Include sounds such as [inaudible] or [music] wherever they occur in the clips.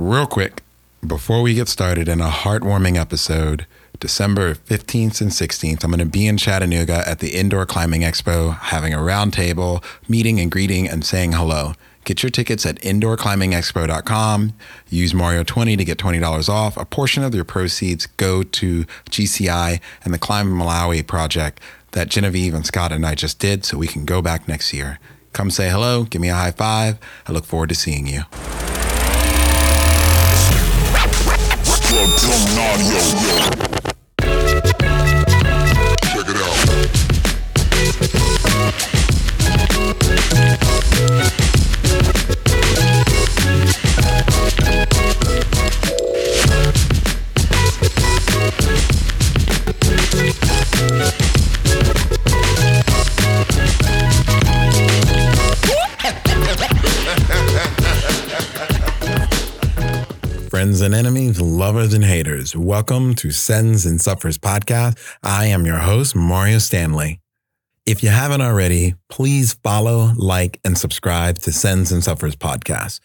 Real quick, before we get started in a heartwarming episode, December 15th and 16th, I'm going to be in Chattanooga at the Indoor Climbing Expo, having a roundtable, meeting and greeting, and saying hello. Get your tickets at indoorclimbingexpo.com. Use Mario20 to get $20 off. A portion of your proceeds go to GCI and the Climb Malawi project that Genevieve and Scott and I just did so we can go back next year. Come say hello, give me a high five. I look forward to seeing you. Check it out. Enemies, lovers and haters, welcome to Sends and Suffers podcast. I am your host, Mario Stanley. If you haven't already, please follow, like, and subscribe to Sends and Suffers podcast.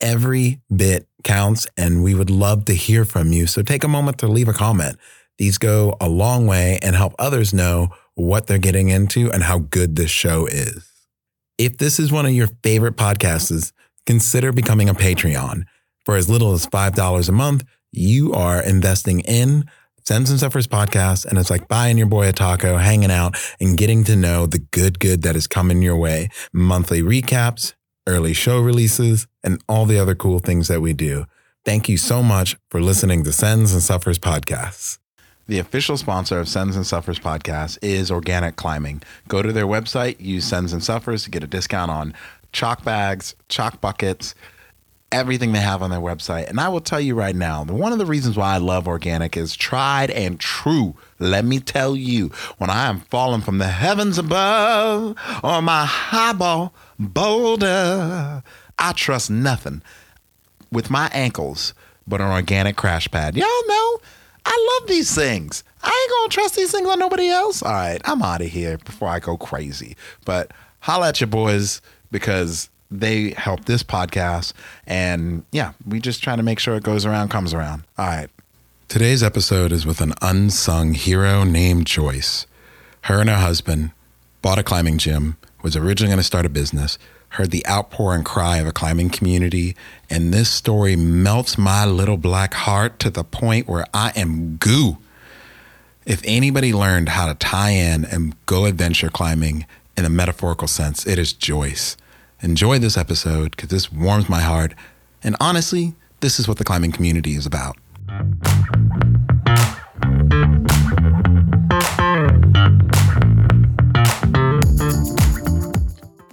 Every bit counts, and we would love to hear from you. So take a moment to leave a comment. These go a long way and help others know what they're getting into and how good this show is. If this is one of your favorite podcasts, consider becoming a Patreon. For as little as $5 a month, you are investing in Sends and Suffers podcast. And it's like buying your boy a taco, hanging out, and getting to know the good, good that is coming your way. Monthly recaps, early show releases, and all the other cool things that we do. Thank you so much for listening to Sends and Suffers podcasts. The official sponsor of Sends and Suffers podcast is Organic Climbing. Go to their website, use Sends and Suffers to get a discount on chalk bags, chalk buckets, everything they have on their website. And I will tell you right now, one of the reasons why I love organic is tried and true. Let me tell you, when I am falling from the heavens above on my highball boulder, I trust nothing with my ankles but an organic crash pad. Y'all know I love these things. I ain't gonna trust these things on nobody else. All right, I'm out of here before I go crazy. But holla at your boys because they help this podcast. And yeah, we just try to make sure it goes around, comes around. All right. Today's episode is with an unsung hero named Joyce. Her and her husband bought a climbing gym, was originally going to start a business, heard the outpour and cry of a climbing community, and this story melts my little black heart to the point where I am goo. If anybody learned how to tie in and go adventure climbing in a metaphorical sense, it is Joyce. Enjoy this episode because this warms my heart. And honestly, this is what the climbing community is about.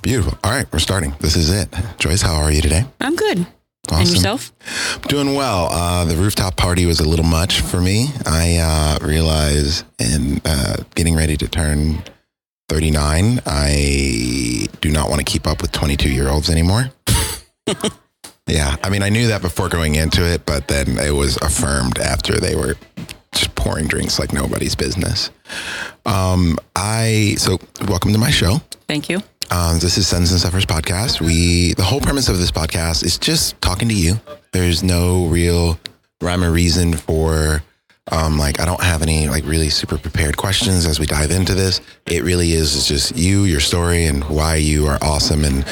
Beautiful. All right, we're starting. This is it. Joyce, how are you today? I'm good. And yourself? Doing well. Uh, the rooftop party was a little much for me. I uh, realize in uh, getting ready to turn 39, I do not want to keep up with 22 year olds anymore. [laughs] yeah. I mean, I knew that before going into it, but then it was affirmed after they were just pouring drinks like nobody's business. Um, I, so welcome to my show. Thank you. Um, this is Sends and Suffers podcast. We the whole premise of this podcast is just talking to you. There's no real rhyme or reason for um, like I don't have any like really super prepared questions as we dive into this. It really is just you, your story, and why you are awesome, and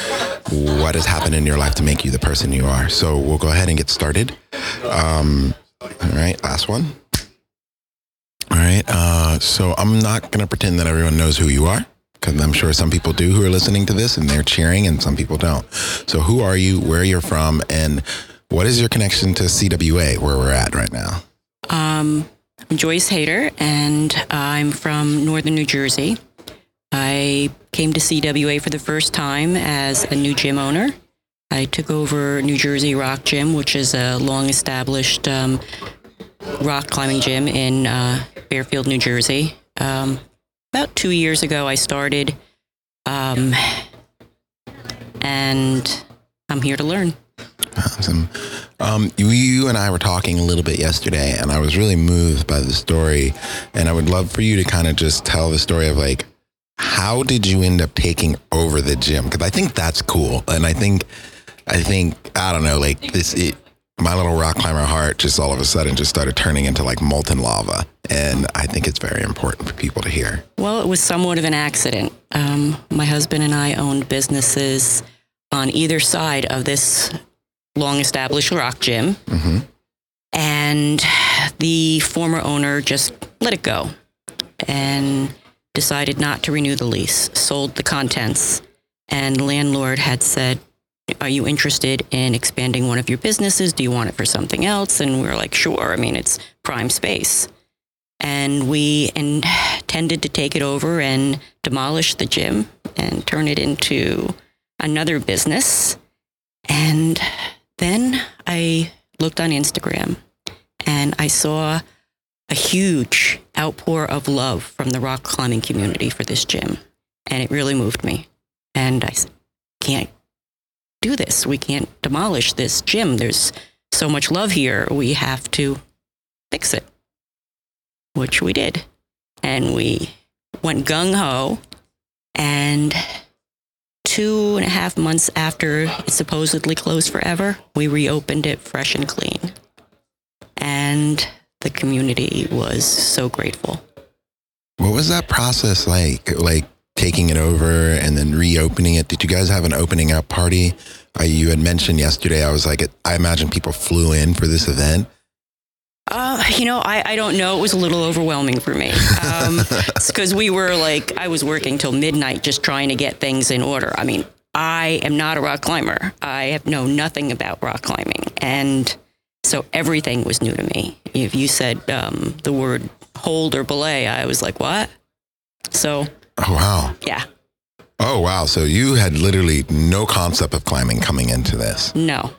what has happened in your life to make you the person you are. So we'll go ahead and get started. Um, all right, last one. All right. Uh, so I'm not gonna pretend that everyone knows who you are because I'm sure some people do who are listening to this and they're cheering and some people don't. So who are you, where you're from, and what is your connection to CWA where we're at right now? Um, I'm Joyce Hayter, and I'm from northern New Jersey. I came to CWA for the first time as a new gym owner. I took over New Jersey Rock Gym, which is a long established um, rock climbing gym in uh, Fairfield, New Jersey. Um, about two years ago, I started, um, and I'm here to learn. Awesome. Um, you, you and I were talking a little bit yesterday, and I was really moved by the story. And I would love for you to kind of just tell the story of like, how did you end up taking over the gym? Because I think that's cool, and I think, I think I don't know, like this. It my little rock climber heart just all of a sudden just started turning into like molten lava. And I think it's very important for people to hear. Well, it was somewhat of an accident. Um, my husband and I owned businesses on either side of this long established rock gym. Mm-hmm. And the former owner just let it go and decided not to renew the lease, sold the contents. And landlord had said, Are you interested in expanding one of your businesses? Do you want it for something else? And we were like, Sure. I mean, it's prime space. And we intended to take it over and demolish the gym and turn it into another business. And then I looked on Instagram and I saw a huge outpour of love from the rock climbing community for this gym. And it really moved me. And I can't do this. We can't demolish this gym. There's so much love here. We have to fix it, which we did. And we went gung ho. And two half months after it supposedly closed forever, we reopened it fresh and clean. And the community was so grateful. What was that process like? Like taking it over and then reopening it? Did you guys have an opening up party? Uh, you had mentioned yesterday, I was like, I imagine people flew in for this event. Uh, you know, I, I don't know. It was a little overwhelming for me. Um, [laughs] because we were like, I was working till midnight just trying to get things in order. I mean, I am not a rock climber. I have known nothing about rock climbing. And so everything was new to me. If you said um, the word hold or belay, I was like, what? So, Oh, wow. yeah, Oh, wow. So you had literally no concept of climbing coming into this. no.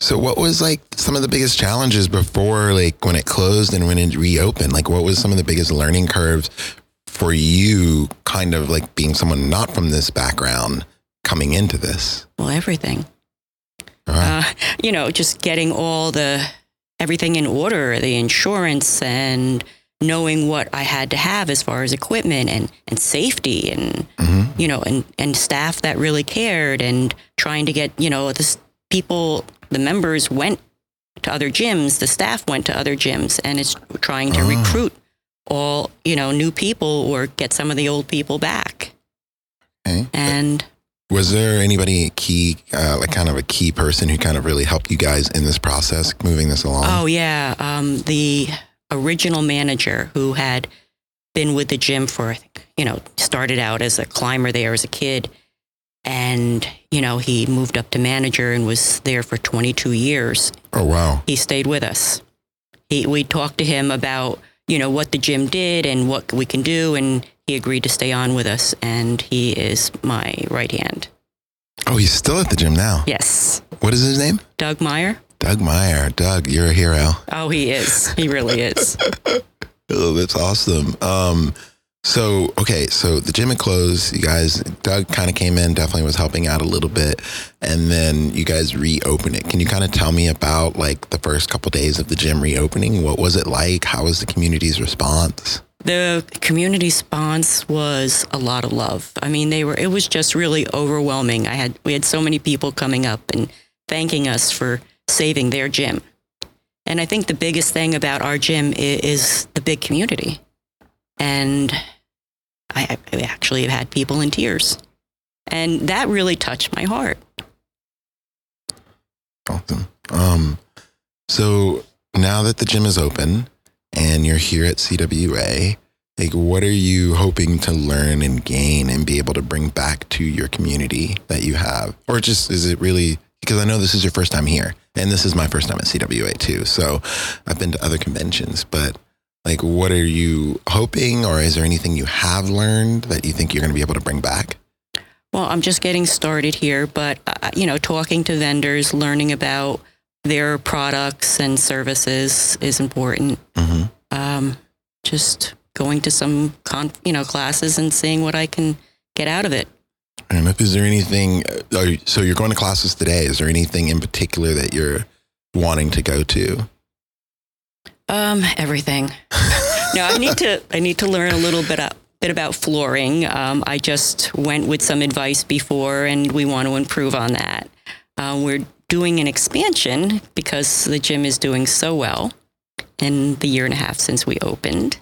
So what was like some of the biggest challenges before like when it closed and when it reopened? Like what was some of the biggest learning curves for you kind of like being someone not from this background coming into this? Well, everything. Right. uh, you know, just getting all the everything in order, the insurance and knowing what I had to have as far as equipment and, and safety and Mhm. you know and, and staff that really cared and trying to get you know the people the members went to other gyms the staff went to other gyms and it's trying to Oh. recruit all you know new people or get some of the old people back Okay. and Was there anybody key, uh, like kind of a key person who kind of really helped you guys in this process, moving this along? Oh yeah, um, the original manager who had been with the gym for, you know, started out as a climber there as a kid, and you know he moved up to manager and was there for 22 years. Oh, wow. He stayed with us. He, we talked to him about you know what the gym did and what we can do, and he agreed to stay on with us. And he is my right hand. Oh, he's still at the gym now. Yes, What is his name? Doug Meyer. Doug Meyer. Doug, you're a hero. Oh, he is. He really is. [laughs] Oh, that's awesome. Um, so okay, so the gym had closed. You guys, Doug kind of came in, definitely was helping out a little bit, and then you guys reopened it. Can you kind of tell me about like the first couple days of the gym reopening? What was it like? How was the community's response? The community response was a lot of love. I mean, they were. It was just really overwhelming. I had we had so many people coming up and thanking us for saving their gym. And I think the biggest thing about our gym is, is the big community. And I, I actually have had people in tears, and that really touched my heart. Awesome. Um, so now that the gym is open and you're here at CWA, like what are you hoping to learn and gain and be able to bring back to your community that you have? Or just is it really because I know this is your first time here and this is my first time at CWA too. So I've been to other conventions, but like what are you hoping or is there anything you have learned that you think you're going to be able to bring back? Well, I'm just getting started here, but uh, you know, talking to vendors, learning about their products and services is important. hmm Um, just going to some con- you know classes and seeing what I can get out of it. And if is there anything? uh, Are you, so you're going to classes today. Is there anything in particular that you're wanting to go to? Um, everything. no, I need to. I need to learn a little bit up, bit about flooring. Um, I just went with some advice before, and we want to improve on that. Uh, we're doing an expansion because the gym is doing so well in the year and a half since we opened.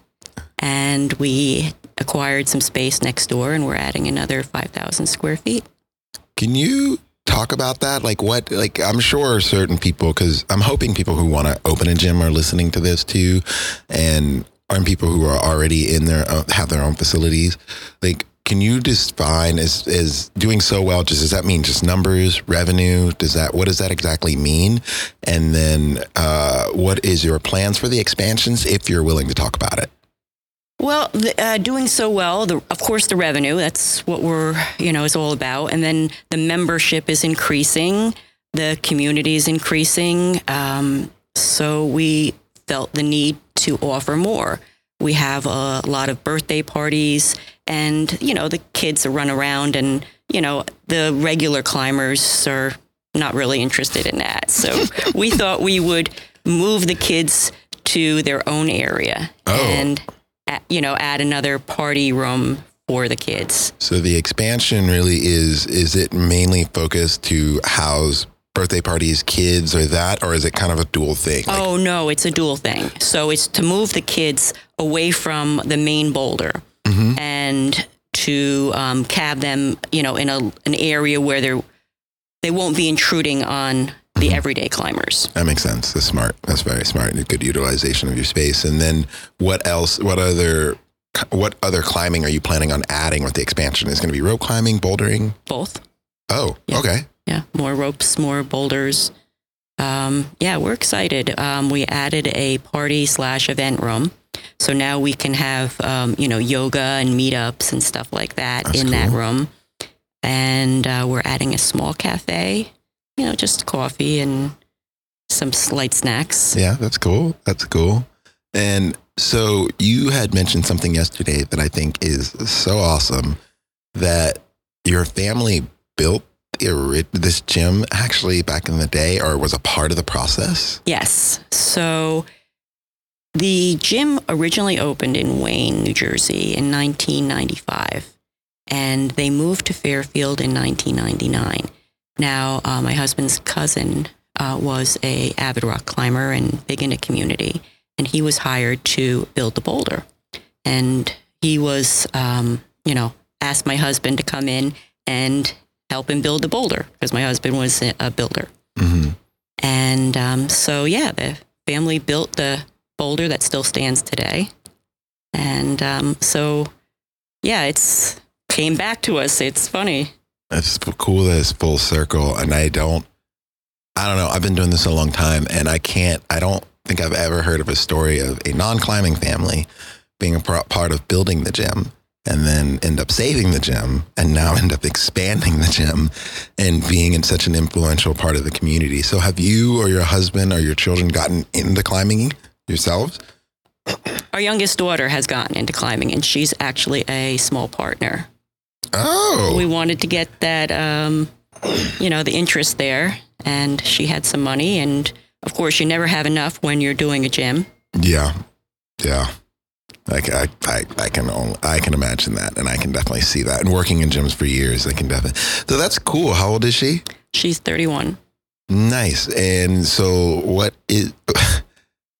And we acquired some space next door and we're adding another 5,000 square feet. Can you talk about that? Like what, like I'm sure certain people, because I'm hoping people who want to open a gym are listening to this too. And are people who are already in their, uh, have their own facilities. Like, can you define as, as doing so well? Just does that mean just numbers, revenue? Does that, what does that exactly mean? And then, uh, what is your plans for the expansions if you're willing to talk about it? Well, the, uh, doing so well, the, of course, the revenue, that's what we're, you know, is all about. And then the membership is increasing, the community is increasing. Um, so we felt the need to offer more. We have a lot of birthday parties, and, you know, the kids run around, and, you know, the regular climbers are not really interested in that. So [laughs] we thought we would move the kids to their own area Oh. and you know add another party room for the kids So the expansion really is is it mainly focused to house birthday parties, kids, or that, or is it kind of a dual thing? Like, oh no it's a dual thing so it's to move the kids away from the main boulder Mm-hmm. and to um, cab them you know in a an area where they're they won't be intruding on the everyday climbers that makes sense. That's smart. That's very smart. and Good utilization of your space. And then what else? What other? What other climbing are you planning on adding with the expansion? Is it going to be rope climbing, bouldering? both Oh, Yeah. okay. yeah more ropes more boulders um, yeah we're excited um, we added a party slash event room so now we can have um, you know yoga and meetups and stuff like that That's in that room and uh, we're adding a small cafe you know just coffee and some light snacks Yeah, that's cool. That's cool. And so you had mentioned something yesterday that I think is so awesome that your family built this gym actually back in the day or was a part of the process. Yes. So the gym originally opened in Wayne, New Jersey in 1995, and they moved to Fairfield in 1999. Now, uh, my husband's cousin uh, was a avid rock climber and big in the community, and he was hired to build the boulder. And he was, um, you know, asked my husband to come in and help him build the boulder because my husband was a- builder. hmm And um, so, yeah, the family built the boulder that still stands today. And um, so, yeah, it's came back to us. It's funny. It's cool that it's full circle. And I don't, I don't know. I've been doing this a long time and I can't, I don't think I've ever heard of a story of a non climbing family being a part of building the gym and then end up saving the gym and now [laughs] end up expanding the gym and being in such an influential part of the community. So have you or your husband or your children gotten into climbing yourselves? Our youngest daughter has gotten into climbing, and she's actually a small partner. Oh, We wanted to get that, um, you know, the interest there, and she had some money. And of course, you never have enough when you're doing a gym. yeah. Yeah. Like I, I, I can only, I can imagine that, and I can definitely see that. And working in gyms for years, I can definitely. So that's cool. How old is she? She's 31. Nice. And so, what is? [laughs]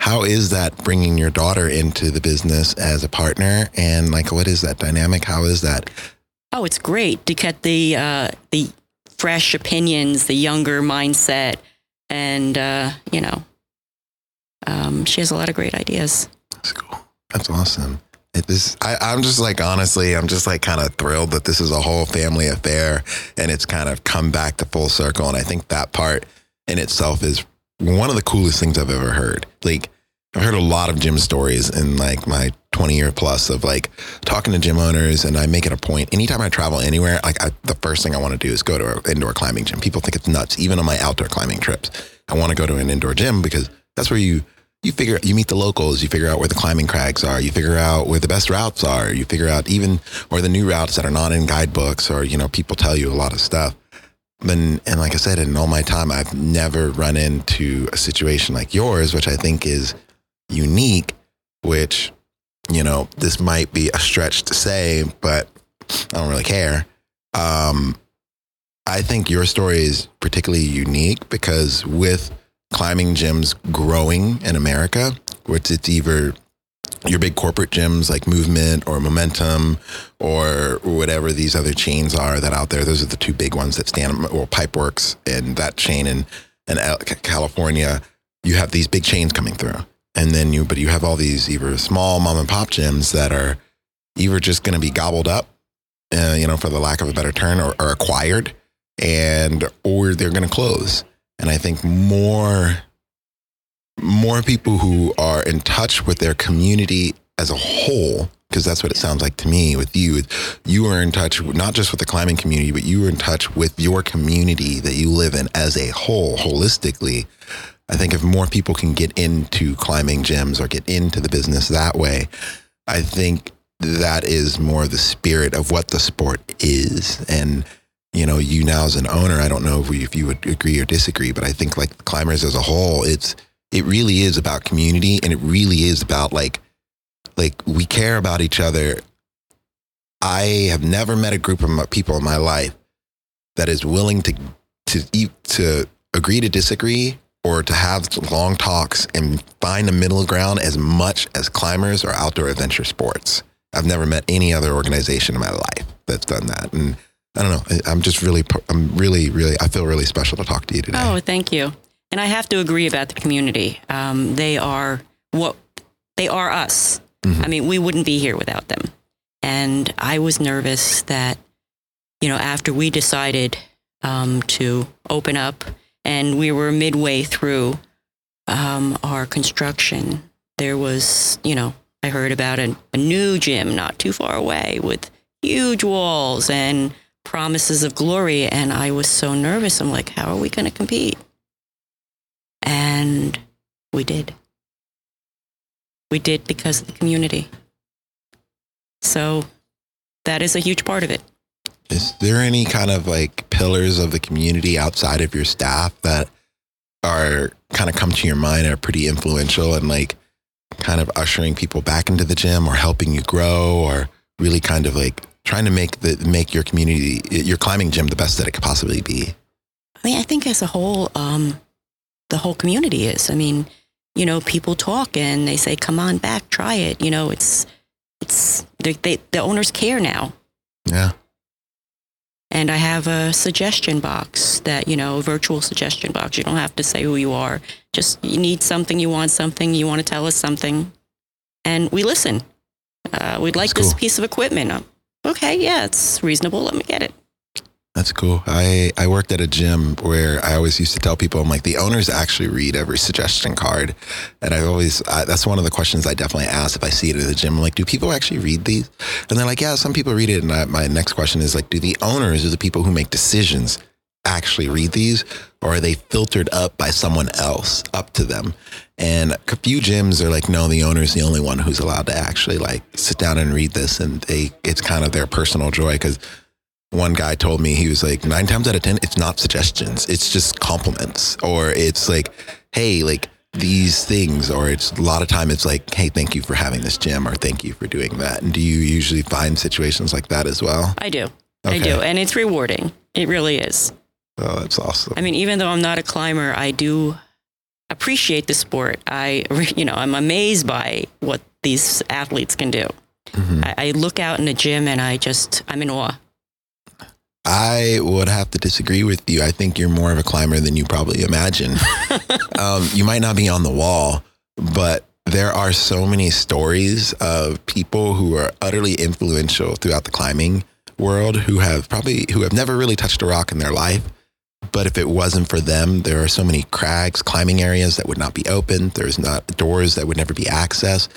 How is that bringing your daughter into the business as a partner? And like, what is that dynamic? How is that? Oh, it's great to get the uh, the fresh opinions, the younger mindset, and uh, you know, um, she has a lot of great ideas. That's cool. That's awesome. It, this, I, I'm just like, honestly, I'm just like kind of thrilled that this is a whole family affair and it's kind of come back to full circle. And I think that part in itself is one of the coolest things I've ever heard. Like, I've heard a lot of gym stories in like my 20 year plus of like talking to gym owners, and I make it a point anytime I travel anywhere. Like, I, the first thing I want to do is go to an indoor climbing gym. People think it's nuts, even on my outdoor climbing trips. I want to go to an indoor gym because that's where you you figure you meet the locals, you figure out where the climbing crags are, you figure out where the best routes are, you figure out even where the new routes that are not in guidebooks or you know people tell you a lot of stuff. And, and like I said, in all my time, I've never run into a situation like yours, which I think is unique. Which, you know, this might be a stretch to say, but I don't really care. Um, I think your story is particularly unique because with climbing gyms growing in America, which it's either your big corporate gyms like Movement or Momentum or whatever these other chains are that out there. Those are the two big ones that stand. Well, Pipeworks and that chain in in California. You have these big chains coming through, and then you but you have all these either small mom and pop gyms that are either just going to be gobbled up, uh, you know, for the lack of a better term, or, or acquired, and or they're going to close. And I think more more people who are in touch with their community as a whole because that's what it sounds like to me with you you are in touch not just with the climbing community but you are in touch with your community that you live in as a whole holistically i think if more people can get into climbing gyms or get into the business that way i think that is more the spirit of what the sport is. And you know you now as an owner i don't know if, we, if you would agree or disagree but i think like climbers as a whole it's it really is about community and it really is about like like we care about each other. I have never met a group of people in my life that is willing to to to agree to disagree or to have long talks and find a middle ground as much as climbers or outdoor adventure sports i've never met any other organization in my life that's done that and i don't know i'm just really i'm really really i feel really special to talk to you today oh thank you and I have to agree about the community. Um, they are what they are us. Mm-hmm. I mean, we wouldn't be here without them. And I was nervous that, you know, after we decided um, to open up and we were midway through um, our construction, there was, you know, I heard about a, a new gym not too far away with huge walls and promises of glory. And I was so nervous. I'm like, how are we going to compete? And we did. We did because of the community. So that is a huge part of it. Is there any kind of like pillars of the community outside of your staff that are kind of come to your mind are pretty influential and like kind of ushering people back into the gym or helping you grow or really kind of like trying to make the make your community your climbing gym the best that it could possibly be? I mean, I think as a whole, um, the whole community is. I mean, you know, people talk and they say, "Come on back, try it." You know, it's it's they, they, the owners care now. Yeah. And I have a suggestion box that you know, a virtual suggestion box. You don't have to say who you are. Just you need something, you want something, you want to tell us something, and we listen. Uh, we'd like this piece of equipment. Okay, yeah, it's reasonable. Let me get it. That's cool. I, I worked at a gym where I always used to tell people, I'm like, the owners actually read every suggestion card. And I always, I, that's one of the questions I definitely ask if I see it at the gym. I'm like, do people actually read these? And they're like, yeah, some people read it. And I, my next question is like, do the owners or the people who make decisions actually read these or are they filtered up by someone else up to them? And a few gyms are like, no, the owner is the only one who's allowed to actually like sit down and read this. And they, it's kind of their personal joy because one guy told me he was like nine times out of ten it's not suggestions. It's just compliments. Or it's like hey like these things. Or it's a lot of time it's like hey thank you for having this gym or thank you for doing that. And do you usually find situations like that as well? I do. Okay. i do. And it's rewarding. It really is. Oh that's awesome. I mean even though i'm not a climber i do appreciate the sport. I [laughs] you know i'm amazed by what these athletes can do. Mm-hmm. I, I look out in the gym and i just i'm in awe I would have to disagree with you. I think you're more of a climber than you probably imagine. [laughs] um, you might not be on the wall, but there are so many stories of people who are utterly influential throughout the climbing world who have probably who have never really touched a rock in their life. But if it wasn't for them, there are so many crags, climbing areas that would not be open. There's not doors that would never be accessed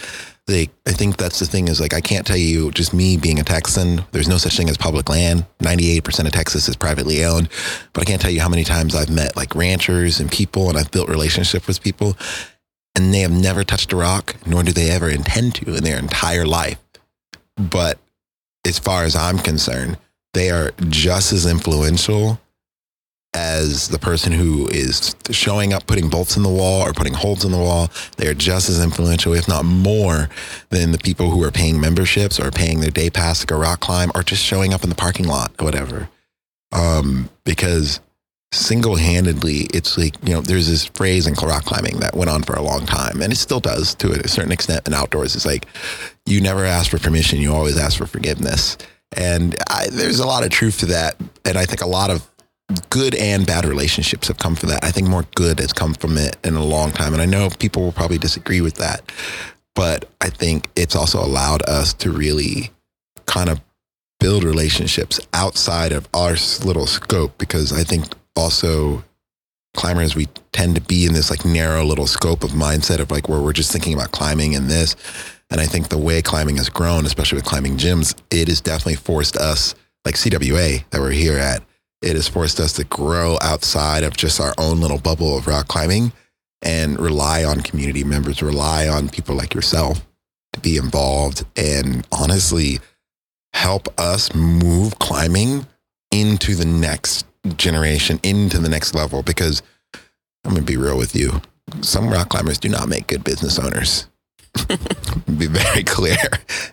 like I think that's the thing is like I can't tell you just me being a Texan. There's no such thing as public land. 98% of Texas is privately owned, but I can't tell you how many times I've met like ranchers and people, and I've built relationship with people, and they have never touched a rock, nor do they ever intend to in their entire life. But as far as I'm concerned, they are just as influential as the person who is showing up, putting bolts in the wall or putting holes in the wall. They are just as influential, if not more, than the people who are paying memberships or paying their day pass to go rock climb or just showing up in the parking lot or whatever. um, because single-handedly it's like you know there's this phrase in rock climbing that went on for a long time and it still does to a certain extent in outdoors it's like you never ask for permission you always ask for forgiveness and I, there's a lot of truth to that and i think a lot of good and bad relationships have come from that. I think more good has come from it in a long time and i know people will probably disagree with that but i think it's also allowed us to really kind of build relationships outside of our little scope because I think also climbers we tend to be in this like narrow little scope of mindset of like where we're just thinking about climbing and this and I think the way climbing has grown especially with climbing gyms it has definitely forced us like CWA that we're here at it has forced us to grow outside of just our own little bubble of rock climbing and rely on community members rely on people like yourself to be involved and honestly help us move climbing into the next generation, into the next level. Because I'm going to be real with you. Some rock climbers do not make good business owners. [laughs] be very clear.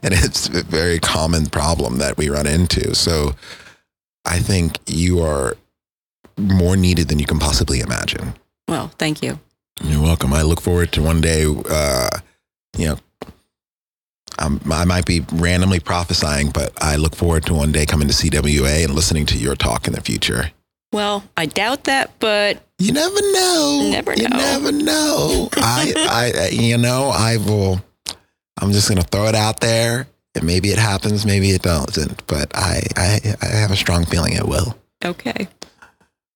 And it's a very common problem that we run into. So I think you are more needed than you can possibly imagine. Well, thank you. You're welcome. I look forward to one day, uh, you know, um, I might be randomly prophesying, but I look forward to one day coming to CWA and listening to your talk in the future. Well, I doubt that, but you never know. Never know. You never know. [laughs] I, I, you know, I will. I'm just gonna throw it out there, maybe it happens, maybe it doesn't. But I, I, I have a strong feeling it will. Okay.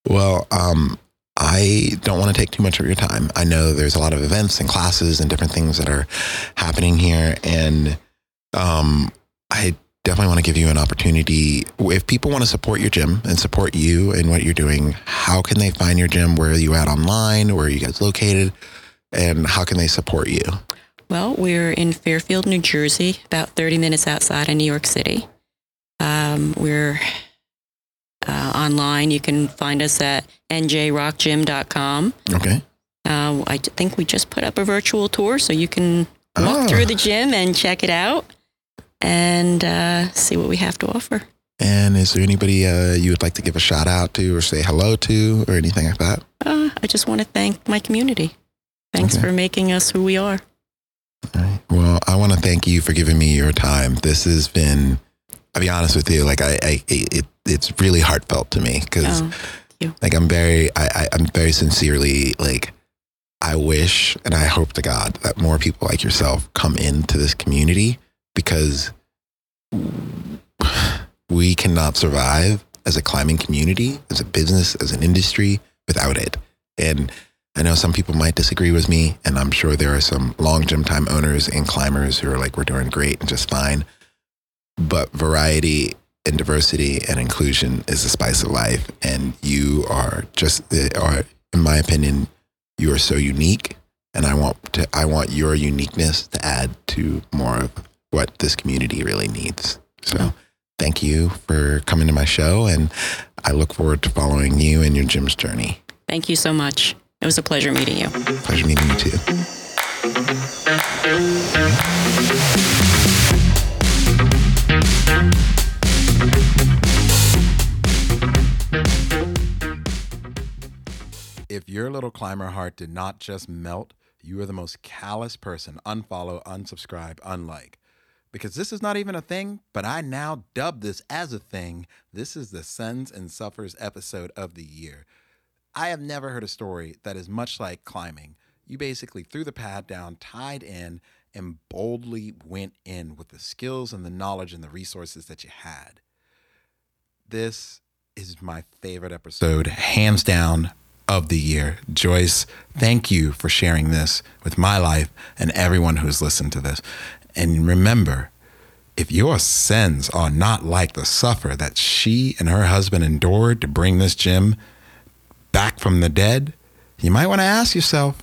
Well, um, I don't want to take too much of your time. I know there's a lot of events and classes and different things that are happening here. And um, I definitely want to give you an opportunity. If people want to support your gym and support you and what you're doing, how can they find your gym? Where are you at online? Where are you guys located? And how can they support you? Well, we're in Fairfield, New Jersey, about 30 minutes outside of New York City. Um, we're uh, online. You can find us at njrockgym.com. Okay. Uh, I think we just put up a virtual tour, so you can walk Oh. through the gym and check it out and uh, see what we have to offer. And is there anybody uh, you would like to give a shout out to or say hello to or anything like that? Uh, I just want to thank my community. Thanks Okay. for making us who we are. All right. Well, I want to thank you for giving me your time. This has been, I'll be honest with you, like I, I it, it's really heartfelt to me because Oh, like I'm very, I, I, I'm very sincerely like, I wish and I hope to God that more people like yourself come into this community because we cannot survive as a climbing community, as a business, as an industry without it. And I know some people might disagree with me, and I'm sure there are some long gym time owners and climbers who are like, we're doing great and just fine. But variety and diversity and inclusion is the spice of life. And you are just, uh, are, in my opinion, you are so unique. And I want to, I want your uniqueness to add to more of what this community really needs. So thank you for coming to my show. And I look forward to following you and your gym's journey. Thank you so much. It was a pleasure meeting you. Pleasure meeting you too. If your little climber heart did not just melt, you are the most callous person. Unfollow, unsubscribe, unlike. Because this is not even a thing, but I now dub this as a thing. This is the Sends and Suffers episode of the year. I have never heard a story that is much like climbing. You basically threw the pad down, tied in, and boldly went in with the skills and the knowledge and the resources that you had. This is my favorite episode, hands down, of the year. Joyce, thank you for sharing this with my life and everyone who's listened to this. And remember, if your sins are not like the suffer that she and her husband endured to bring this gym back from the dead, you might want to ask yourself,